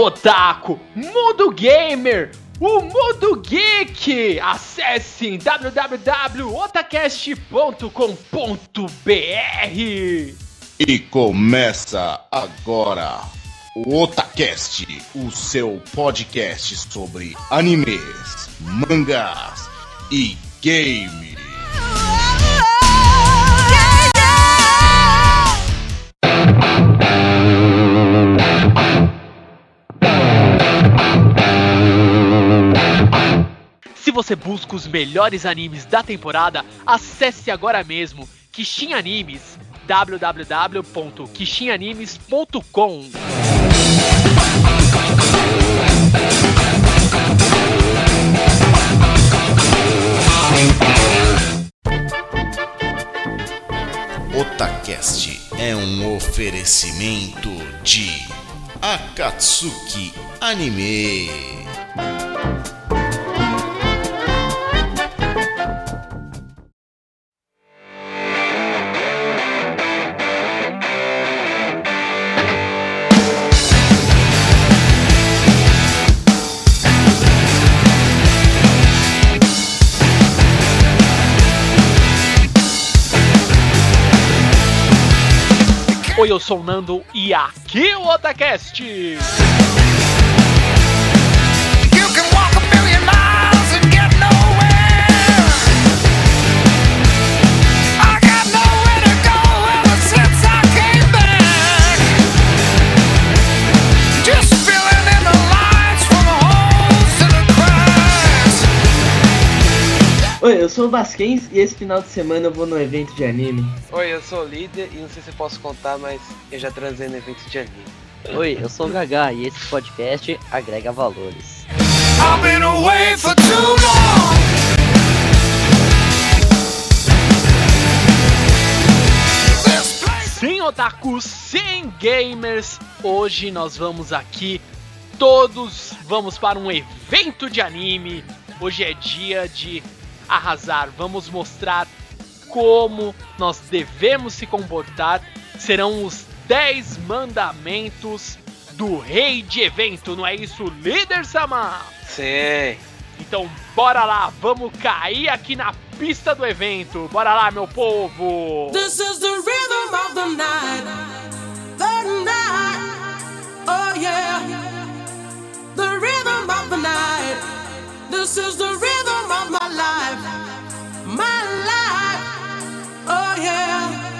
Mundo Otaku, Mundo Gamer, o Mundo Geek. Acesse www.otacast.com.br. E começa agora o Otacast, o seu podcast sobre animes, mangás e games. Você busca os melhores animes da temporada, acesse agora mesmo Kishin Animes www.kishinanimes.com. Otacast é um oferecimento de Akatsuki Anime. Eu sou o Nando e aqui é o Otacast. Oi, eu sou o Basquens e esse final de semana eu vou no evento de anime. Oi, eu sou o líder e não sei se eu posso contar, mas eu já transei no evento de anime. Oi, eu sou o Gagá e esse podcast agrega valores. I've been away for too long. Sem otakus, sem gamers, hoje nós vamos aqui, todos vamos para um evento de anime. Hoje é dia de arrasar, vamos mostrar como nós devemos se comportar. Serão os 10 mandamentos do rei de evento, não é isso, líder Sama? Sim. Então bora lá, vamos cair aqui na pista do evento. Bora lá, meu povo! This is the rhythm of the night. The night. Oh yeah. The rhythm of the night. This is the rhythm of my life. My life. Oh yeah.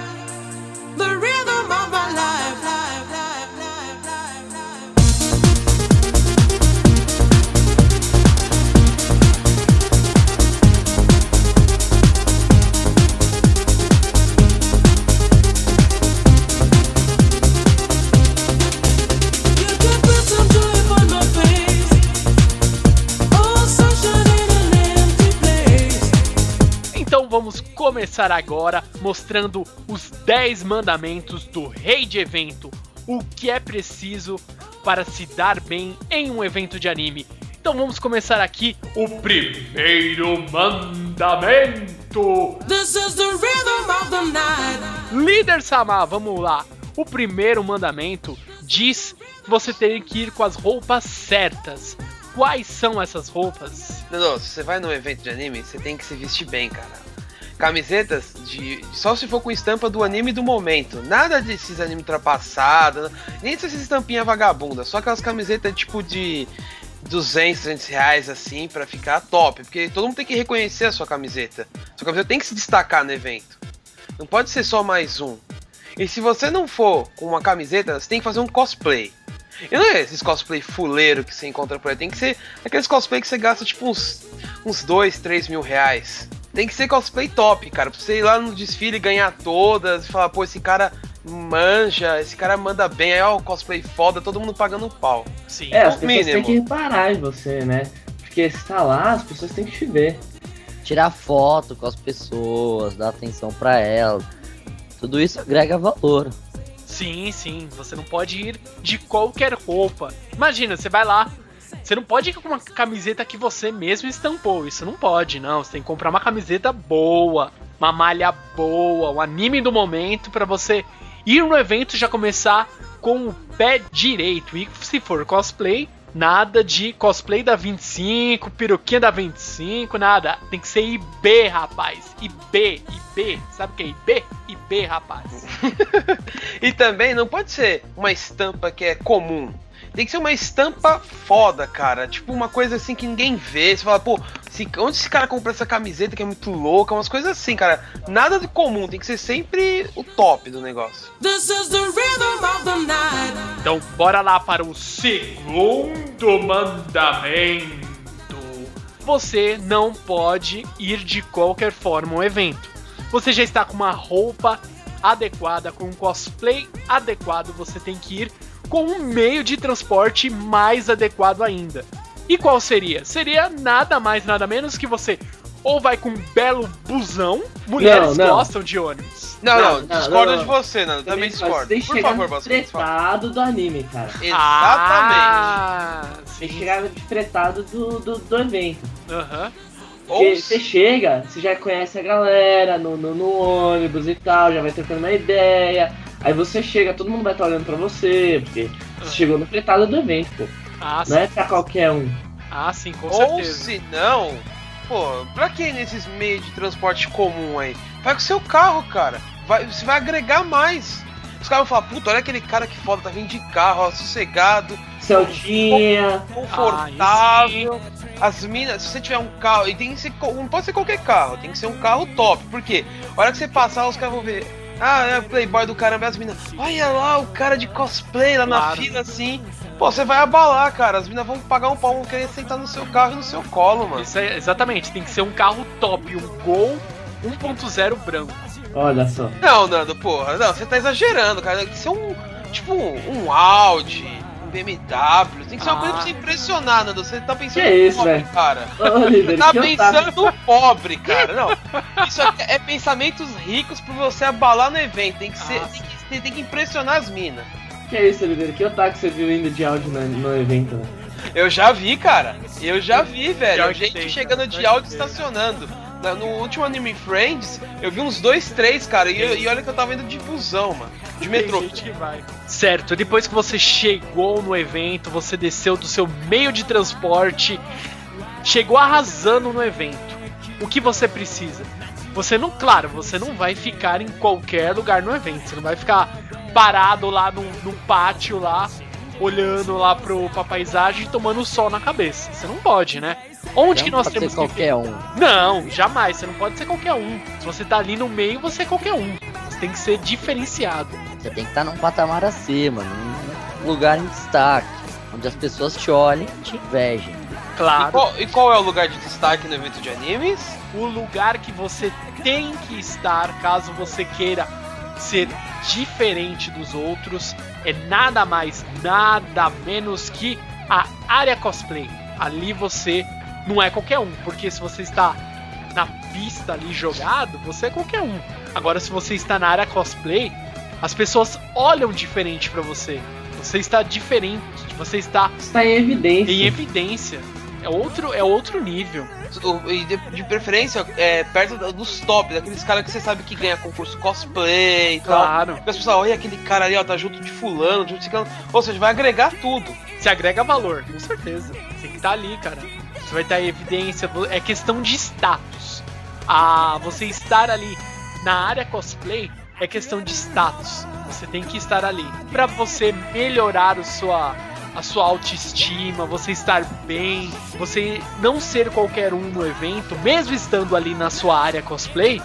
The rhythm of my life. Começar agora mostrando os 10 mandamentos do rei de evento. O que é preciso para se dar bem em um evento de anime. Então vamos começar aqui o primeiro mandamento. This is the rhythm of the night. Líder Sama, vamos lá. O primeiro mandamento diz que você tem que ir com as roupas certas. Quais são essas roupas? Não, não, se você vai num evento de anime, você tem que se vestir bem, cara. Camisetas de. Só se for com estampa do anime do momento. Nada desses anime ultrapassado, nem dessas estampinhas vagabunda. Só aquelas camisetas tipo de 200, 300 reais assim, pra ficar top. Porque todo mundo tem que reconhecer a sua camiseta. Sua camiseta tem que se destacar no evento. Não pode ser só mais um. E se você não for com uma camiseta, você tem que fazer um cosplay. E não é esses cosplay fuleiro que você encontra por aí. Tem que ser aqueles cosplay que você gasta tipo uns, uns 2, 3 mil reais. Tem que ser cosplay top, cara. Pra você ir lá no desfile e ganhar todas. E falar, pô, esse cara manja, esse cara manda bem. Aí, ó, o cosplay foda, todo mundo pagando um pau. Sim. É, as pessoas têm mínimo. que reparar em você, né? Porque se tá lá, as pessoas têm que te ver. Tirar foto com as pessoas, dar atenção pra elas. Tudo isso agrega valor. Sim, sim. Você não pode ir de qualquer roupa. Imagina, você vai lá. Você não pode ir com uma camiseta que você mesmo estampou. Isso não pode, não. Você tem que comprar uma camiseta boa, uma malha boa, o anime do momento pra você ir no evento já começar com o pé direito. E se for cosplay, nada de cosplay da 25, peruquinha da 25, nada. Tem que ser IB, rapaz. IB, IB. Sabe o que é IB? IB, rapaz. E também não pode ser uma estampa que é comum. Tem que ser uma estampa foda, cara. Tipo uma coisa assim que ninguém vê. Você fala, pô, se- onde esse cara comprou essa camiseta que é muito louca? Umas coisas assim, cara. Nada de comum. Tem que ser sempre o top do negócio. This is the rhythm of the night. Então, bora lá para o segundo mandamento. Você não pode ir de qualquer forma ao evento. Você já está com uma roupa adequada, com um cosplay adequado, você tem que ir com um meio de transporte mais adequado ainda. E qual seria? Seria nada mais, nada menos que você ou vai com um belo busão, mulheres Não, não. gostam de ônibus. Não, não, Não, não, discordo não, de você, Nando. Também Mas discordo. Tem que Por chegar favor, fala. fretado do anime, cara. Exatamente. Ah, Tem que sim. chegar de fretado do, do, do evento. Aham. Ou Porque se- você chega, você já conhece a galera no, no, no ônibus e tal, já vai trocando uma ideia. Aí você chega, todo mundo vai estar olhando pra você, porque você chegou no fretado do evento, pô. Ah, sim. Não é pra qualquer um. Ah, sim, com Ou certeza. se não, pô, pra que nesses meios de transporte comum aí? Vai com seu carro, cara. Vai, você vai agregar mais. Os caras vão falar, puta, olha aquele cara que foda, tá vindo de carro, ó, sossegado, Celtinha, confortável. As minas, se você tiver um carro, e tem que ser, não pode ser qualquer carro, tem que ser um carro top. Por quê? A hora que você passar, os caras vão ver. Ah, é o playboy do caramba, e as minas. Olha lá o cara de cosplay lá na Claro. fila assim. Pô, você vai abalar, cara. As minas vão pagar um pau, vão querer sentar no seu carro e no seu colo, mano. Isso é, exatamente, tem que ser um carro top, um Gol 1.0 branco. olha só. Não, Nando, porra, não, você tá exagerando, cara. Tem que ser um. Tipo, um Audi, BMW. Tem que ser uma Ah. coisa pra você impressionar, Nando. Você tá pensando Que no isso, pobre, velho? cara. Ô, líder, Tá pensando no pobre, cara. Não. Isso aqui é pensamentos ricos pra você abalar no evento. Tem que ser. Ah, tem, que, você tem que impressionar as minas. Que isso, líder? Que que você viu indo de áudio no, no evento, né? Eu já vi, cara. Eu já vi, velho. Que Gente tem, chegando de áudio estacionando. Na- No último Anime Friends, eu vi uns dois, três, cara. E, e olha que eu tava indo de busão, mano. De metrô. Tem gente que vai. Certo, depois que você chegou no evento, você desceu do seu meio de transporte, chegou arrasando no evento. O que você precisa? Você não, claro, você não vai ficar em qualquer lugar no evento. Você não vai ficar parado lá no, no pátio lá, olhando lá pro, pra paisagem e tomando sol na cabeça. Você não pode, né? Onde que Não nós pode temos ser que qualquer um. Não, jamais. Você não pode ser qualquer um. Se você tá ali no meio, você é qualquer um. Você tem que ser diferenciado. Você tem que estar num patamar acima, num lugar em destaque, onde as pessoas te olhem e te invejem. E Claro. qual, e qual é o lugar de destaque no evento de animes? O lugar que você tem que estar caso você queira ser diferente dos outros é nada mais, nada menos que a área cosplay. Ali você não é qualquer um, porque se você está na pista ali jogado, você é qualquer um. Agora, se você está na área cosplay, as pessoas olham diferente pra você. Você está diferente, você está Está em evidência. em evidência. É outro, é outro nível. De, de preferência, é, perto dos top, daqueles caras que você sabe que ganha concurso cosplay e tal. Claro. Porque as pessoas, olha aquele cara ali, ó, tá junto de fulano, junto de ciclano. Ou seja, vai agregar tudo. Se agrega valor, com certeza. Tem que estar ali, cara. Você vai estar em evidência. É questão de status. Ah, você estar ali na área cosplay é questão de status. Você tem que estar ali Pra você melhorar o sua a sua autoestima, você estar bem, você não ser qualquer um no evento, mesmo estando ali na sua área cosplay,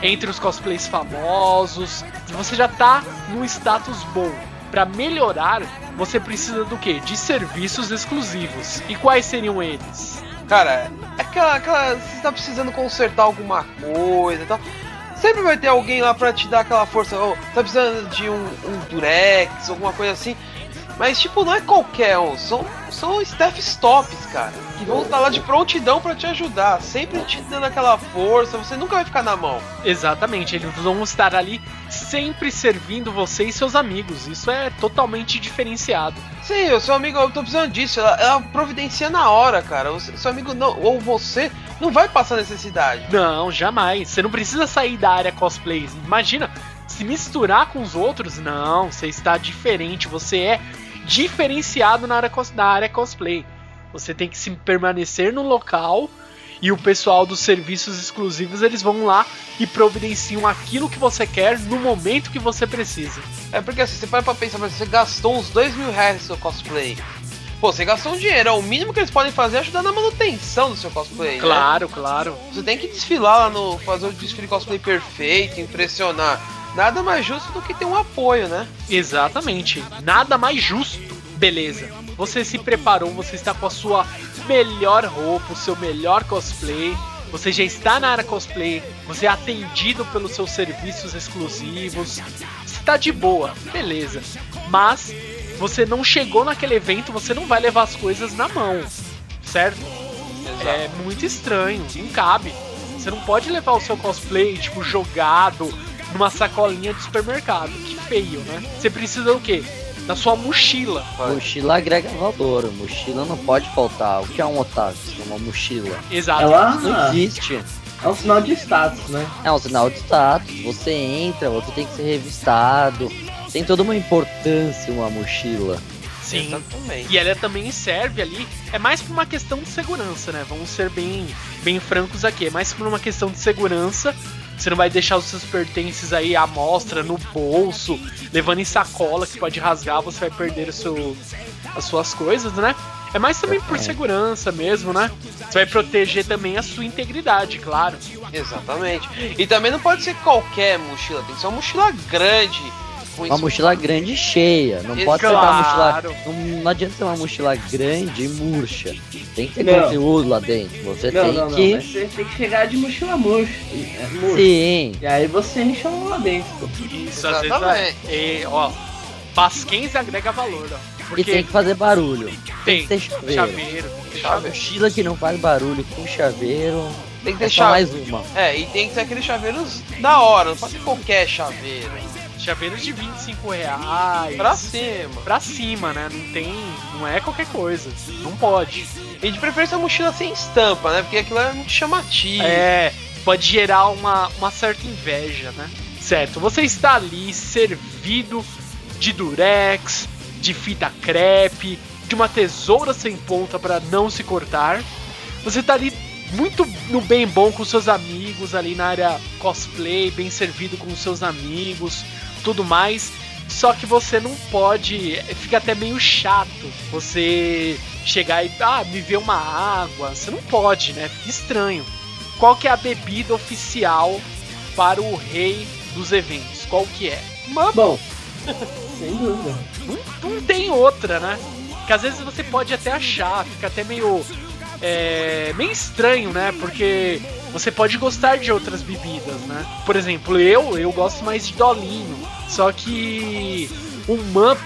entre os cosplays famosos, você já tá num status bom. Pra melhorar, você precisa do quê? De serviços exclusivos. E quais seriam eles? Cara, é aquela, aquela. Você tá precisando consertar alguma coisa e tal. Sempre vai ter alguém lá pra te dar aquela força. Ou tá precisando de um, um Durex, alguma coisa assim. Mas, tipo, não é qualquer um. São, são staff stops, cara. Que vão estar lá de prontidão pra te ajudar. Sempre te dando aquela força. Você nunca vai ficar na mão. Exatamente, eles vão estar ali sempre servindo você e seus amigos. Isso é totalmente diferenciado. Sim, o seu amigo, eu tô precisando disso. Ela, ela providencia na hora, cara. O seu seu amigo não, ou você não vai passar necessidade. Não, jamais. Você não precisa sair da área cosplay. Imagina, se misturar com os outros, não, você está diferente, você é diferenciado na área, na área cosplay. Você tem que se permanecer no local e o pessoal dos serviços exclusivos eles vão lá e providenciam aquilo que você quer no momento que você precisa. É porque assim, você para pra pensar, mas você gastou uns dois mil reais no seu cosplay. Pô, você gastou um dinheiro, é o mínimo que eles podem fazer é ajudar na manutenção do seu cosplay. né? Claro, claro. Você tem que desfilar lá no. fazer o desfile cosplay perfeito, impressionar. Nada mais justo do que ter um apoio, né? Exatamente. Nada mais justo. Beleza. Você se preparou, você está com a sua melhor roupa, o seu melhor cosplay. Você já está na área cosplay, você é atendido pelos seus serviços exclusivos. Você está de boa, beleza. Mas você não chegou naquele evento, você não vai levar as coisas na mão, certo? É muito estranho, não cabe. Você não pode levar o seu cosplay, tipo, jogado numa sacolinha de supermercado. Que feio, né? Você precisa do quê? Da sua mochila. Mochila agrega valor, mochila não pode faltar. O que é um otaku? É uma mochila. Exato. Ela Não existe. é um sinal de status, né? É um sinal de status. Você entra, você tem que ser revistado. Tem toda uma importância uma mochila. Sim. Exatamente. E ela também serve ali, é mais por uma questão de segurança, né? Vamos ser bem, bem francos aqui, é mais por uma questão de segurança. Você não vai deixar os seus pertences aí à mostra, no bolso, levando em sacola que pode rasgar, você vai perder o seu, as suas coisas, né? É mais também por É. segurança mesmo, né? Você vai proteger também a sua integridade, claro. Exatamente. E também não pode ser qualquer mochila, tem que ser uma mochila grande. Uma mochila grande e cheia. Não pode ser uma mochila. Não, não adianta ser uma mochila grande e murcha. Tem que ter Não. conteúdo lá dentro. Você Não, tem não, não. que. Mas você tem que chegar de mochila murcha. É, murcha. Sim. E aí você enche ela lá dentro. Isso, às vezes. Exatamente. É, ó, Pasquens agrega valor, ó. E Porque tem que fazer barulho. tem, Tem que ter chaveiro. chaveiro, tem chaveiro. mochila que não faz barulho com chaveiro. Tem que É ter só mais chave. uma. É, e tem que ter aqueles chaveiros da hora, não pode ser qualquer chaveiro. Chaveiros de 25 reais. Pra cima. pra cima, né? Não tem. Não é qualquer coisa. Não pode. E de preferência uma mochila sem estampa, né? Porque aquilo é muito chamativo. É. Pode gerar uma, uma certa inveja, né? Certo. Você está ali servido de durex, de fita crepe, de uma tesoura sem ponta para não se cortar. Você tá ali muito no bem bom com seus amigos ali na área cosplay, bem servido com seus amigos, tudo mais. Só que você não pode, fica até meio chato você chegar e ah, me ver uma água, você não pode, né? Fica estranho. Qual que é a bebida oficial para o rei dos eventos? Qual que é? Uma Bom, sem dúvida. não, não tem outra, né? Que às vezes você pode até achar, fica até meio. É, meio estranho, né? Porque você pode gostar de outras bebidas, né? Por exemplo, eu, eu gosto mais de dolinho. Só que o Mup,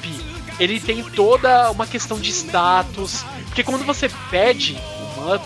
ele tem toda uma questão de status. Porque quando você pede o Mup,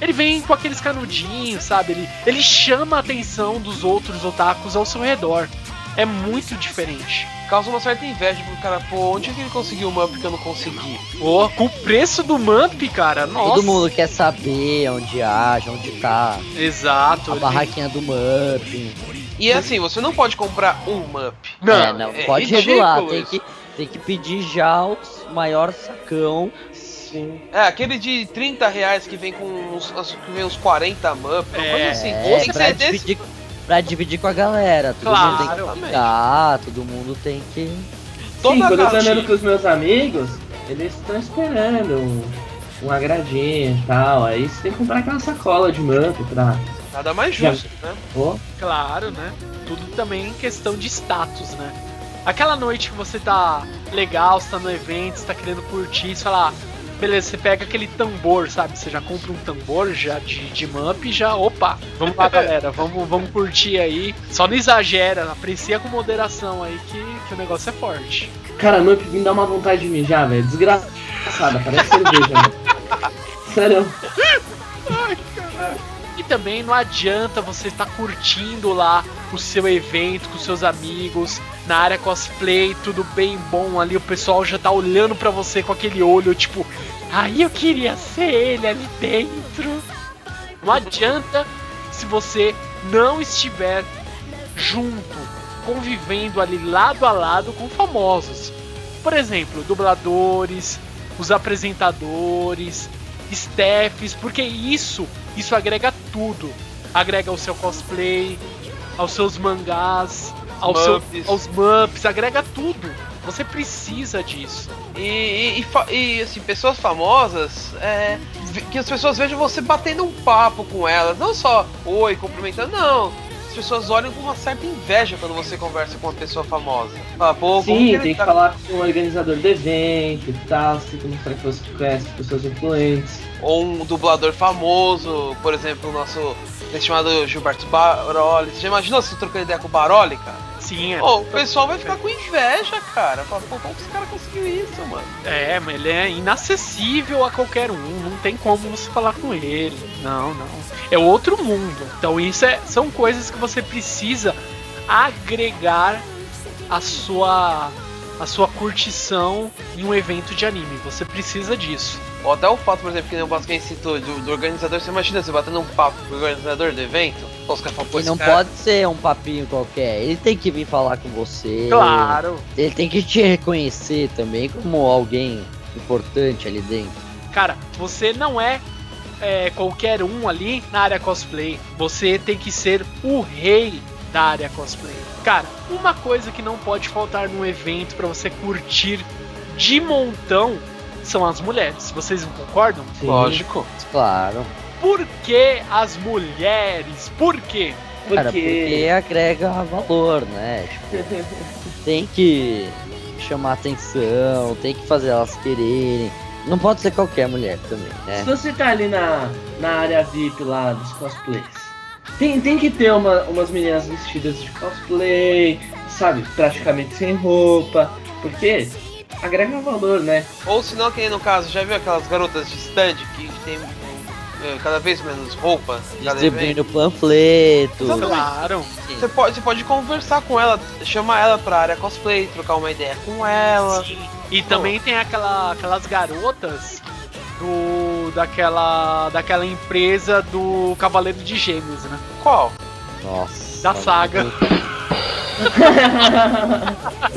ele vem com aqueles canudinhos, sabe? Ele, ele chama a atenção dos outros otakus ao seu redor. É muito diferente. Causa uma certa inveja pro cara, pô, onde é que ele conseguiu uma porque eu não consegui? Pô, com o preço do Mump, cara, nossa. Todo mundo quer saber onde acha, onde tá Exato. a ele- barraquinha do Mup. E é assim, você não pode comprar um MUP. Não, é, não, é pode ridículo regular. Tem que, tem que pedir já o maior sacão. Sim. É, aquele de 30 reais que vem com uns, que vem uns 40 MUP, É, coisa assim. É, que ser desse. dividir, pra dividir com a galera. Todo Claro, mundo tem que pagar, todo mundo tem que. Sim, quando eu tô andando com os meus amigos, eles estão esperando um, um agradinho e tal. Aí você tem que comprar aquela sacola de manto pra. Nada mais justo, né? Pô, Claro, né? Tudo também em questão de status, né? Aquela noite que você tá legal, você tá no evento, você tá querendo curtir, você fala, ah, beleza, você pega aquele tambor, sabe? Você já compra um tambor já de, de Mump e já, opa, vamos lá, galera, vamos, vamos curtir aí. Só não exagera, aprecia com moderação aí que, que o negócio é forte. cara, Mump me dá uma vontade de mijar, velho. Desgraçada, parece cerveja, velho. Sério. E também não adianta você estar curtindo lá o seu evento com seus amigos, na área cosplay, tudo bem bom ali, o pessoal já tá olhando pra você com aquele olho tipo, ai eu queria ser ele ali dentro. Não adianta se você não estiver junto convivendo ali lado a lado com famosos. Por exemplo, dubladores, os apresentadores, staffs, porque isso, isso agrega tudo. Agrega ao seu cosplay, aos seus mangás, aos, seu, Muppets. aos Mups, agrega tudo. Você precisa disso. E, e, e e, assim, pessoas famosas, é, que as pessoas vejam você batendo um papo com elas, não só oi, cumprimentando, não. As pessoas olham com uma certa inveja quando você conversa com uma pessoa famosa. Fala, pô, como que Sim, ele tem que tá- falar com o organizador do evento e tal, que mostrar que você conhece pessoas influentes. Ou um dublador famoso, por exemplo, o nosso chamado Gilberto Baroli. Você já imaginou se trocando ideia com o Baroli, cara? Sim, é. Pô, o pessoal vai ficar com inveja, cara. Fala, pô, como que esse cara conseguiu isso, mano? É, mas ele é inacessível a qualquer um, não tem como você falar com ele. Não, não. É outro mundo. Então isso é, são coisas que você precisa agregar a sua a sua curtição em um evento de anime. Você precisa disso. Ou até o fato, por exemplo, que nem o Basquem citou, do, do organizador, você imagina você batendo um papo com o organizador do evento? Os caras falam, pô, esse não cara- pode ser um papinho qualquer. Ele tem que vir falar com você. Claro. Ele tem que te reconhecer também como alguém importante ali dentro. Cara, você não é, é, qualquer um ali na área cosplay. Você tem que ser o rei da área cosplay. Cara, uma coisa que não pode faltar num evento pra você curtir de montão são as mulheres. Vocês não concordam? Sim. Lógico. Claro. Por que as mulheres? Por quê? Cara, Porque. porque agrega valor, né? Tipo, tem que chamar atenção, tem que fazer elas quererem. Não pode ser qualquer mulher também, Se né? você tá ali na, na área VIP lá dos cosplays, tem, tem que ter uma- umas meninas vestidas de cosplay, sabe? Praticamente sem roupa, porque agrega valor, né? Ou se não, que nem no caso, já viu aquelas garotas de stand que tem é, cada vez menos roupa? Distribuindo panfleto. Claro. Você pode, você pode conversar com ela, chamar ela pra área cosplay, trocar uma ideia com ela. Sim. E também tem aquela, aquelas garotas do daquela daquela empresa do Cavaleiro de Gêmeos, né? Qual? Nossa. Da saga.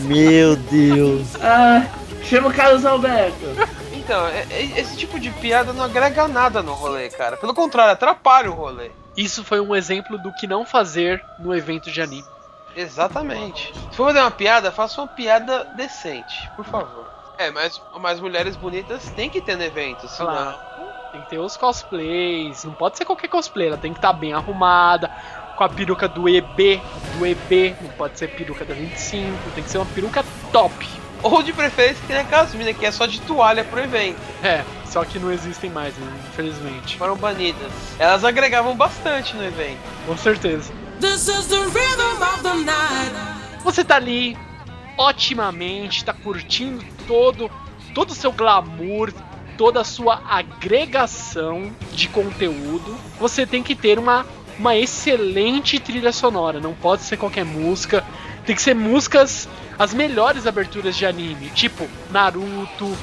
Meu Deus. Ah, chama o Carlos Alberto. Então, é- é- esse tipo de piada não agrega nada no rolê, cara. Pelo contrário, atrapalha o rolê. Isso foi um exemplo do que não fazer no evento de anime. Exatamente. Se for fazer uma piada, faça uma piada decente, por favor. É, mas, mas mulheres bonitas tem que ter no evento, senão. Claro. Tem que ter os cosplays, não pode ser qualquer cosplay, ela tem que estar bem arrumada, com a peruca do EB, do EB, não pode ser peruca da 25, tem que ser uma peruca top. Ou de preferência que tem aquelas minas que é só de toalha pro evento. É, só que não existem mais, né? Infelizmente. Foram banidas. Elas agregavam bastante no evento. Com certeza. This is the rhythm of the night. Você tá ali otimamente, tá curtindo todo todo o seu glamour, toda a sua agregação de conteúdo. Você tem que ter uma uma excelente trilha sonora, não pode ser qualquer música. Tem que ser músicas as melhores aberturas de anime, tipo Naruto,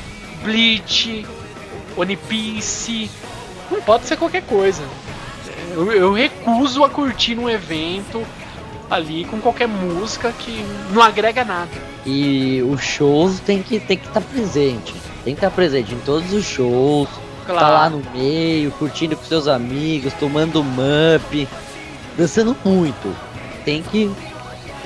Bleach, One Piece. Não pode ser qualquer coisa. Eu, eu recuso a curtir num evento ali com qualquer música que não agrega nada. E os shows tem que tem que estar presente. Tem que estar presente em todos os shows. Tá lá no meio, curtindo com seus amigos, tomando mup, dançando muito. Tem que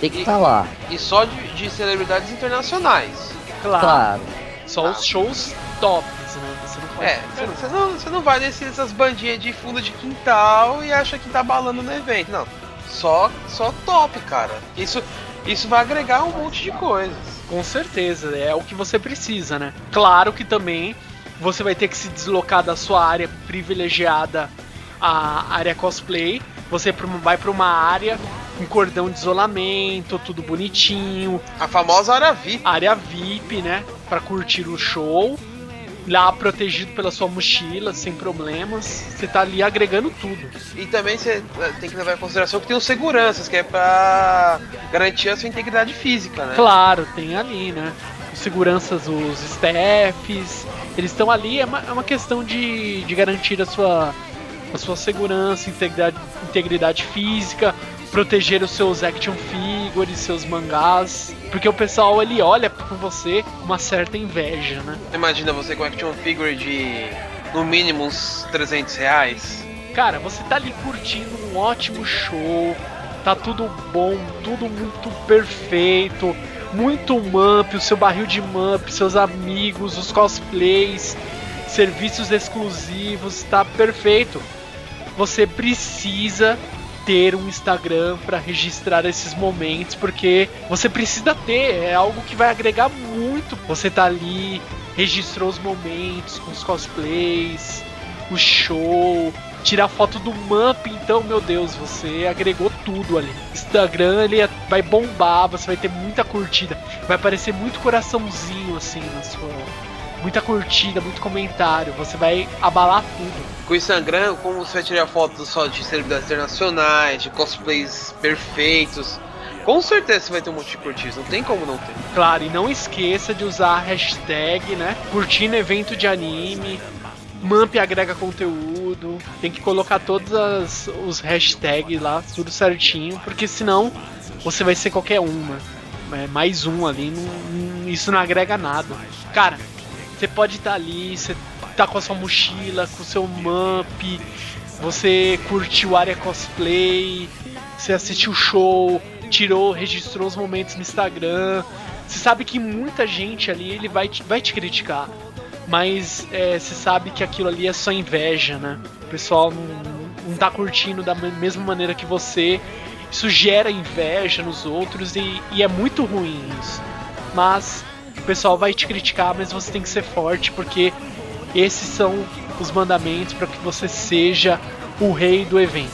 tem que estar lá. E só de, de celebridades internacionais. claro, Claro. Só os shows tops, né? Você não pode. É, você- você não, você não vai nessas bandinhas de fundo de quintal e acha que tá balando no evento. Não. Só, só top, cara. Isso, isso vai agregar um monte de coisas. Com certeza, é o que você precisa, né? Claro que também você vai ter que se deslocar da sua área privilegiada à área cosplay. Você vai para uma área com cordão de isolamento, tudo bonitinho, A famosa área VIP. área VIP, né? Pra curtir o show. Lá protegido pela sua mochila, sem problemas. Você tá ali agregando tudo. E também você eh, tem que levar em consideração que tem os seguranças, que é pra garantir a sua integridade física, né? Claro, tem ali, né? Os seguranças, os staffs, eles estão ali, é uma, é uma questão de, de garantir a sua, a sua segurança, integridade, integridade física, proteger os seus action figures, seus mangás, porque o pessoal ele olha por você com uma certa inveja, né? Imagina você com action figure de no mínimo uns 300 reais. Cara, você tá ali curtindo um ótimo show, tá tudo bom, tudo muito perfeito, muito mump, o seu barril de mump, seus amigos, os cosplays, serviços exclusivos, tá perfeito. Você precisa ter um Instagram para registrar esses momentos, porque você precisa ter, é algo que vai agregar muito. Você tá ali, registrou os momentos com os cosplays, o show, tirar foto do Mump, então, meu Deus, você agregou tudo ali. Instagram, ele é- vai bombar, você vai ter muita curtida, vai aparecer muito coraçãozinho assim na sua. Muita curtida, muito comentário, você vai abalar tudo. Com o Instagram, como você vai tirar fotos só de celebridades internacionais, de cosplays perfeitos, com certeza você vai ter um monte de curtidas, não tem como não ter. Claro, e não esqueça de usar a hashtag, né? Curtindo evento de anime. Mamp agrega conteúdo. Tem que colocar todos as- os hashtags lá, tudo certinho, porque senão você vai ser qualquer uma. É, mais um ali, não- não- isso não agrega nada. Cara, você pode estar ali, você tá com a sua mochila, com o seu Mamp, você curtiu área cosplay, você assistiu o show, tirou, registrou os momentos no Instagram. Você sabe que muita gente ali ele vai te, vai te criticar. Mas é, você sabe que aquilo ali é só inveja, né? O pessoal não, não tá curtindo da me- mesma maneira que você. Isso gera inveja nos outros e, e é muito ruim isso. Mas o pessoal vai te criticar, mas você tem que ser forte porque esses são os mandamentos para que você seja o rei do evento.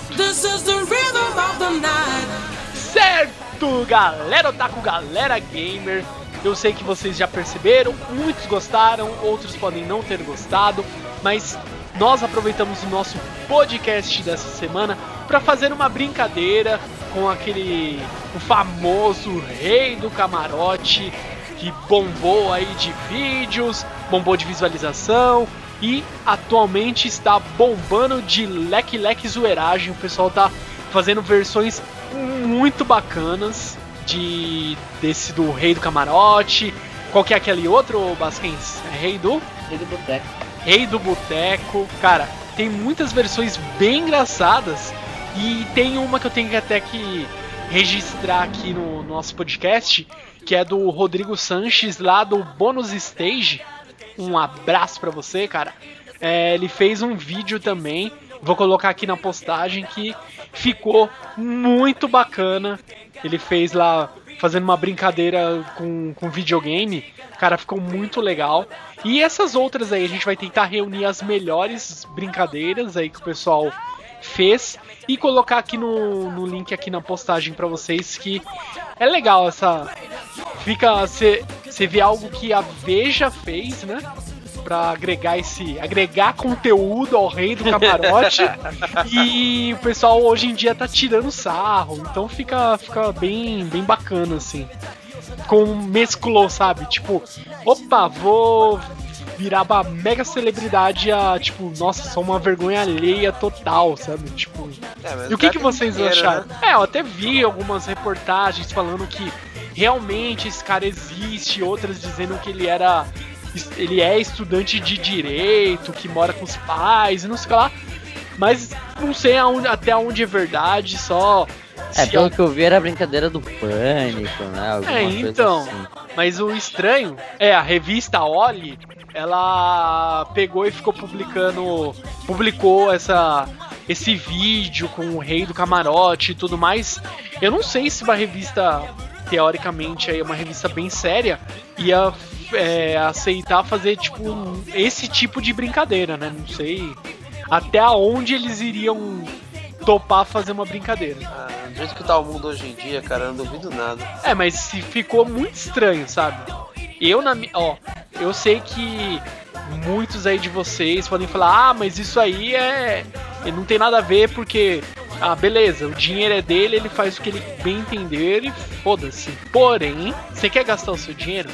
Certo, galera otaku, galera gamer. Eu sei que vocês já perceberam, muitos gostaram, outros podem não ter gostado, mas nós aproveitamos o nosso podcast dessa semana para fazer uma brincadeira com aquele o famoso rei do camarote que bombou aí de vídeos, bombou de visualização e atualmente está bombando de leque leque zoeiragem. O pessoal tá fazendo versões muito bacanas de desse do Rei do Camarote. Qual que é aquele outro, Basquens? É Rei do Rei do boteco. Rei do Boteco. Cara, tem muitas versões bem engraçadas e tem uma que eu tenho que até que registrar aqui no nosso podcast, que é do Rodrigo Sanches lá do Bônus Stage. Um abraço pra você, cara. É, ele fez um vídeo também, vou colocar aqui na postagem que ficou muito bacana. Ele fez lá fazendo uma brincadeira com, com videogame. Cara, ficou muito legal. E essas outras aí, a gente vai tentar reunir as melhores brincadeiras aí que o pessoal fez e colocar aqui no, no link aqui na postagem pra vocês que é legal essa fica você vê algo que a Veja fez, né? Pra agregar esse. agregar conteúdo ao rei do camarote. e o pessoal hoje em dia tá tirando sarro. Então fica, fica bem, bem bacana, assim. Com mesclou, sabe? Tipo, opa, vou virar uma mega celebridade a, tipo, nossa, sou uma vergonha alheia total, sabe? Tipo. É, E o que, que vocês dinheiro, acharam? né? É, eu até vi algumas reportagens falando que realmente esse cara existe, outras dizendo que ele era. Ele é estudante de direito, que mora com os pais e não sei o que lá. Mas não sei aonde- até onde é verdade, só. É, se pelo que eu vi era a brincadeira do pânico, né? Alguma É, coisa então. assim. Mas o estranho é a revista Oli, ela pegou e ficou publicando, publicou essa esse vídeo com o rei do camarote e tudo mais. Eu não sei se uma revista teoricamente aí é uma revista bem séria ia é, aceitar fazer tipo esse tipo de brincadeira, né? Não sei até onde eles iriam topar fazer uma brincadeira. Ah, do jeito que tá o mundo hoje em dia, cara, eu não duvido nada. É, mas se ficou muito estranho, sabe? Eu na mi- ó, eu sei que muitos aí de vocês podem falar: "Ah, mas isso aí é não tem nada a ver porque ah, beleza, o dinheiro é dele, ele faz o que ele bem entender e foda-se. Porém, você quer gastar o seu dinheiro?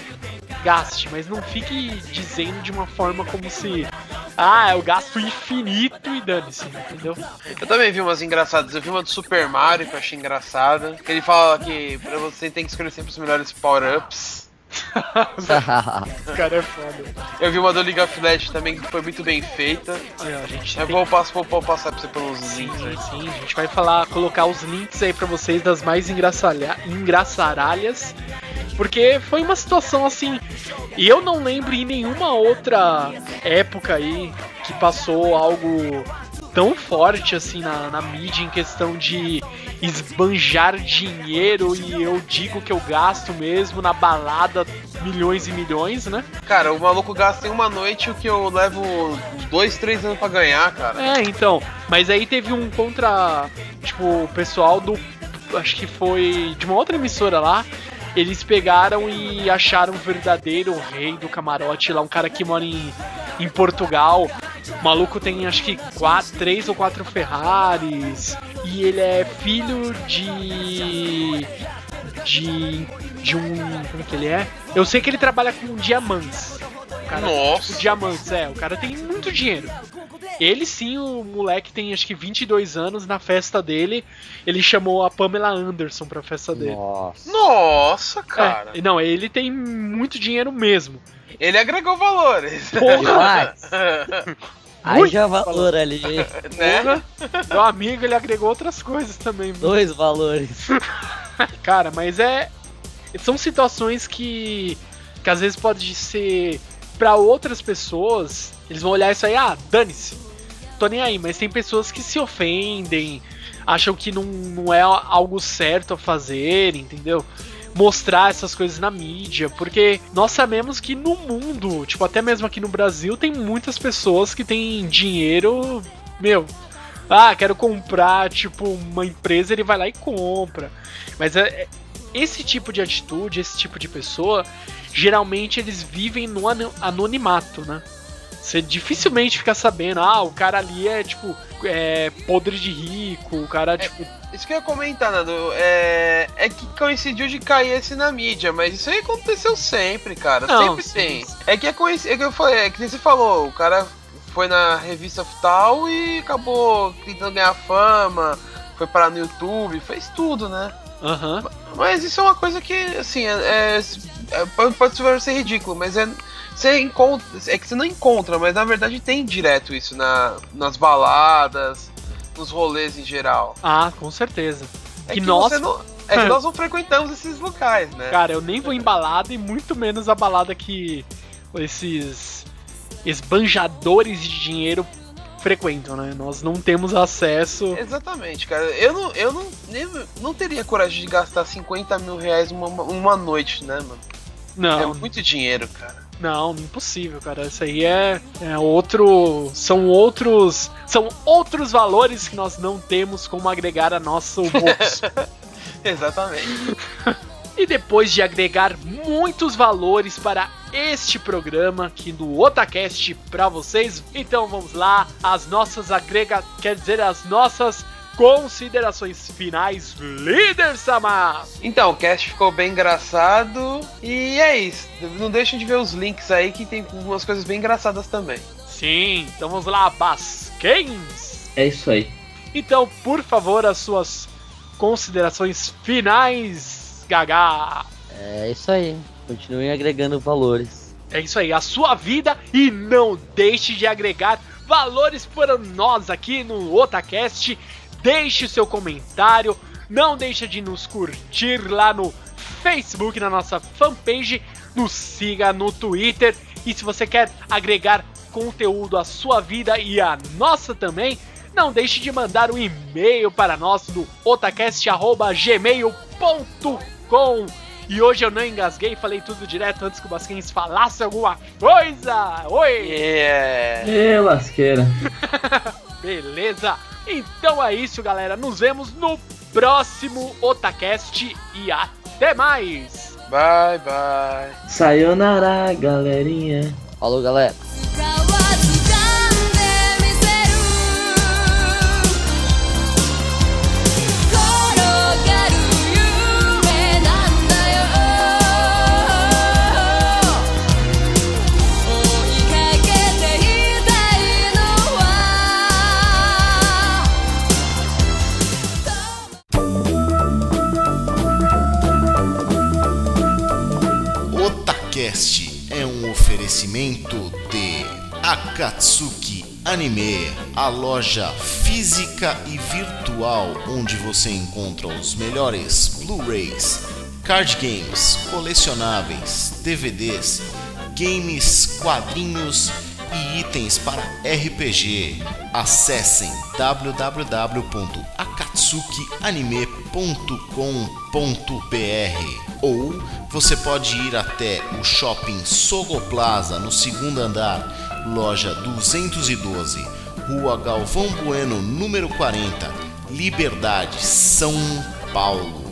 Gaste, mas não fique dizendo de uma forma como se Ah, o gasto infinito e dane-se, entendeu? Eu também vi umas engraçadas. Eu vi uma do Super Mario que eu achei engraçada. Que ele fala que pra você tem que escolher sempre os melhores power-ups. O cara é foda. Eu vi uma do League of Legends também que foi muito bem feita. Olha, a gente Eu tem- vou, passo, vou, vou passar pra você pelos Sim, links sim, a gente vai falar, colocar os links aí pra vocês das mais engraçalha, engraçaralhas, porque foi uma situação assim, e eu não lembro em nenhuma outra época aí que passou algo tão forte assim na, na mídia em questão de esbanjar dinheiro e eu digo que eu gasto mesmo na balada milhões e milhões, né? Cara, o maluco gasta em uma noite o que eu levo dois, três anos pra ganhar, cara. É, então. Mas aí teve um contra. Tipo, o pessoal do. Acho que foi de uma outra emissora lá. Eles pegaram e acharam o verdadeiro rei do camarote lá, um cara que mora em, em Portugal. O maluco tem acho que quatro, três ou quatro Ferraris. E ele é filho de. De. De um. Como que ele é? Eu sei que ele trabalha com diamantes. O cara, Nossa. Tipo, diamantes, é. O cara tem muito dinheiro. Ele sim, o moleque tem acho que 22 anos. Na festa dele, ele chamou a Pamela Anderson pra festa dele. Nossa. Nossa, cara. É, não, ele tem muito dinheiro mesmo. Ele agregou valores. Porra. Aí já valor ali. né? Meu amigo, ele agregou outras coisas também. Dois valores. Cara, mas é. São situações que. que às vezes pode ser. Pra outras pessoas, eles vão olhar isso aí, ah, dane-se. Tô nem aí, mas tem pessoas que se ofendem, acham que não, não é algo certo a fazer, entendeu? Mostrar essas coisas na mídia, porque nós sabemos que no mundo, tipo, até mesmo aqui no Brasil, tem muitas pessoas que têm dinheiro, meu, ah, quero comprar, tipo, uma empresa, ele vai lá e compra. Mas é, é- esse tipo de atitude, esse tipo de pessoa, geralmente eles vivem no ano- anonimato, né? Você dificilmente fica sabendo, ah, o cara ali é, tipo, é podre de rico, o cara, tipo, Isso que eu ia comentar, Nando, é, é que coincidiu de cair esse na mídia, mas isso aí aconteceu sempre, cara. Não, sempre sim, tem. sim. É que é, coinc... é que eu falei, é que nem você falou, o cara foi na revista tal e acabou tentando ganhar fama, foi parar no YouTube, fez tudo, né? aham. Mas isso é uma coisa que, assim, é, é- é- pode, pode ser ridículo, mas é. Você encontra. É que você não encontra, mas na verdade tem direto isso na, nas baladas, nos rolês em geral. Ah, com certeza. É Que que, nós- não, é que nós não frequentamos esses locais, né? Cara, eu nem vou em balada e muito menos a balada que esses esbanjadores de dinheiro frequentam, né? Nós não temos acesso. Exatamente, cara. Eu não, eu não, nem, não teria coragem de gastar 50 mil reais uma, uma noite, né, mano? Não, É muito dinheiro, cara. Não, impossível, cara. Isso aí é, é outro. São outros. São outros valores que nós não temos como agregar a nosso bolso. Exatamente. e depois de agregar muitos valores para este programa aqui do Otacast para vocês, então vamos lá. As nossas agrega. Quer dizer, as nossas considerações finais, líder Samar! Então, o cast ficou bem engraçado. E é isso. Não deixem de ver os links aí que tem umas coisas bem engraçadas também. Sim, então vamos lá, Basquens! É isso aí. Então, por favor, as suas considerações finais, Gaga. É isso aí. Continuem agregando valores. É isso aí, a sua vida e não deixe de agregar valores para nós aqui no Otacast. Deixe o seu comentário, não deixe de nos curtir lá no Facebook, na nossa fanpage, nos siga no Twitter e se você quer agregar conteúdo à sua vida e à nossa também, não deixe de mandar um e-mail para nós no otacast@gmail.com. E hoje eu não engasguei, falei tudo direto antes que o Basquens falasse alguma coisa. Oi! Yeah. Ê, lasqueira. Beleza? Então é isso, galera. Nos vemos no próximo Otacast e até mais! Bye, bye. Sayonara, galerinha. Falou, galera.「Anime, a loja física e virtual onde você encontra os melhores Blu-rays, card games, colecionáveis, DVDs, games, quadrinhos e itens para RPG. Acessem www.akatsukianime.com.br ou você pode ir até o shopping Sogo Plaza no segundo andar, loja 212, Rua Galvão Bueno, número 40, Liberdade, São Paulo.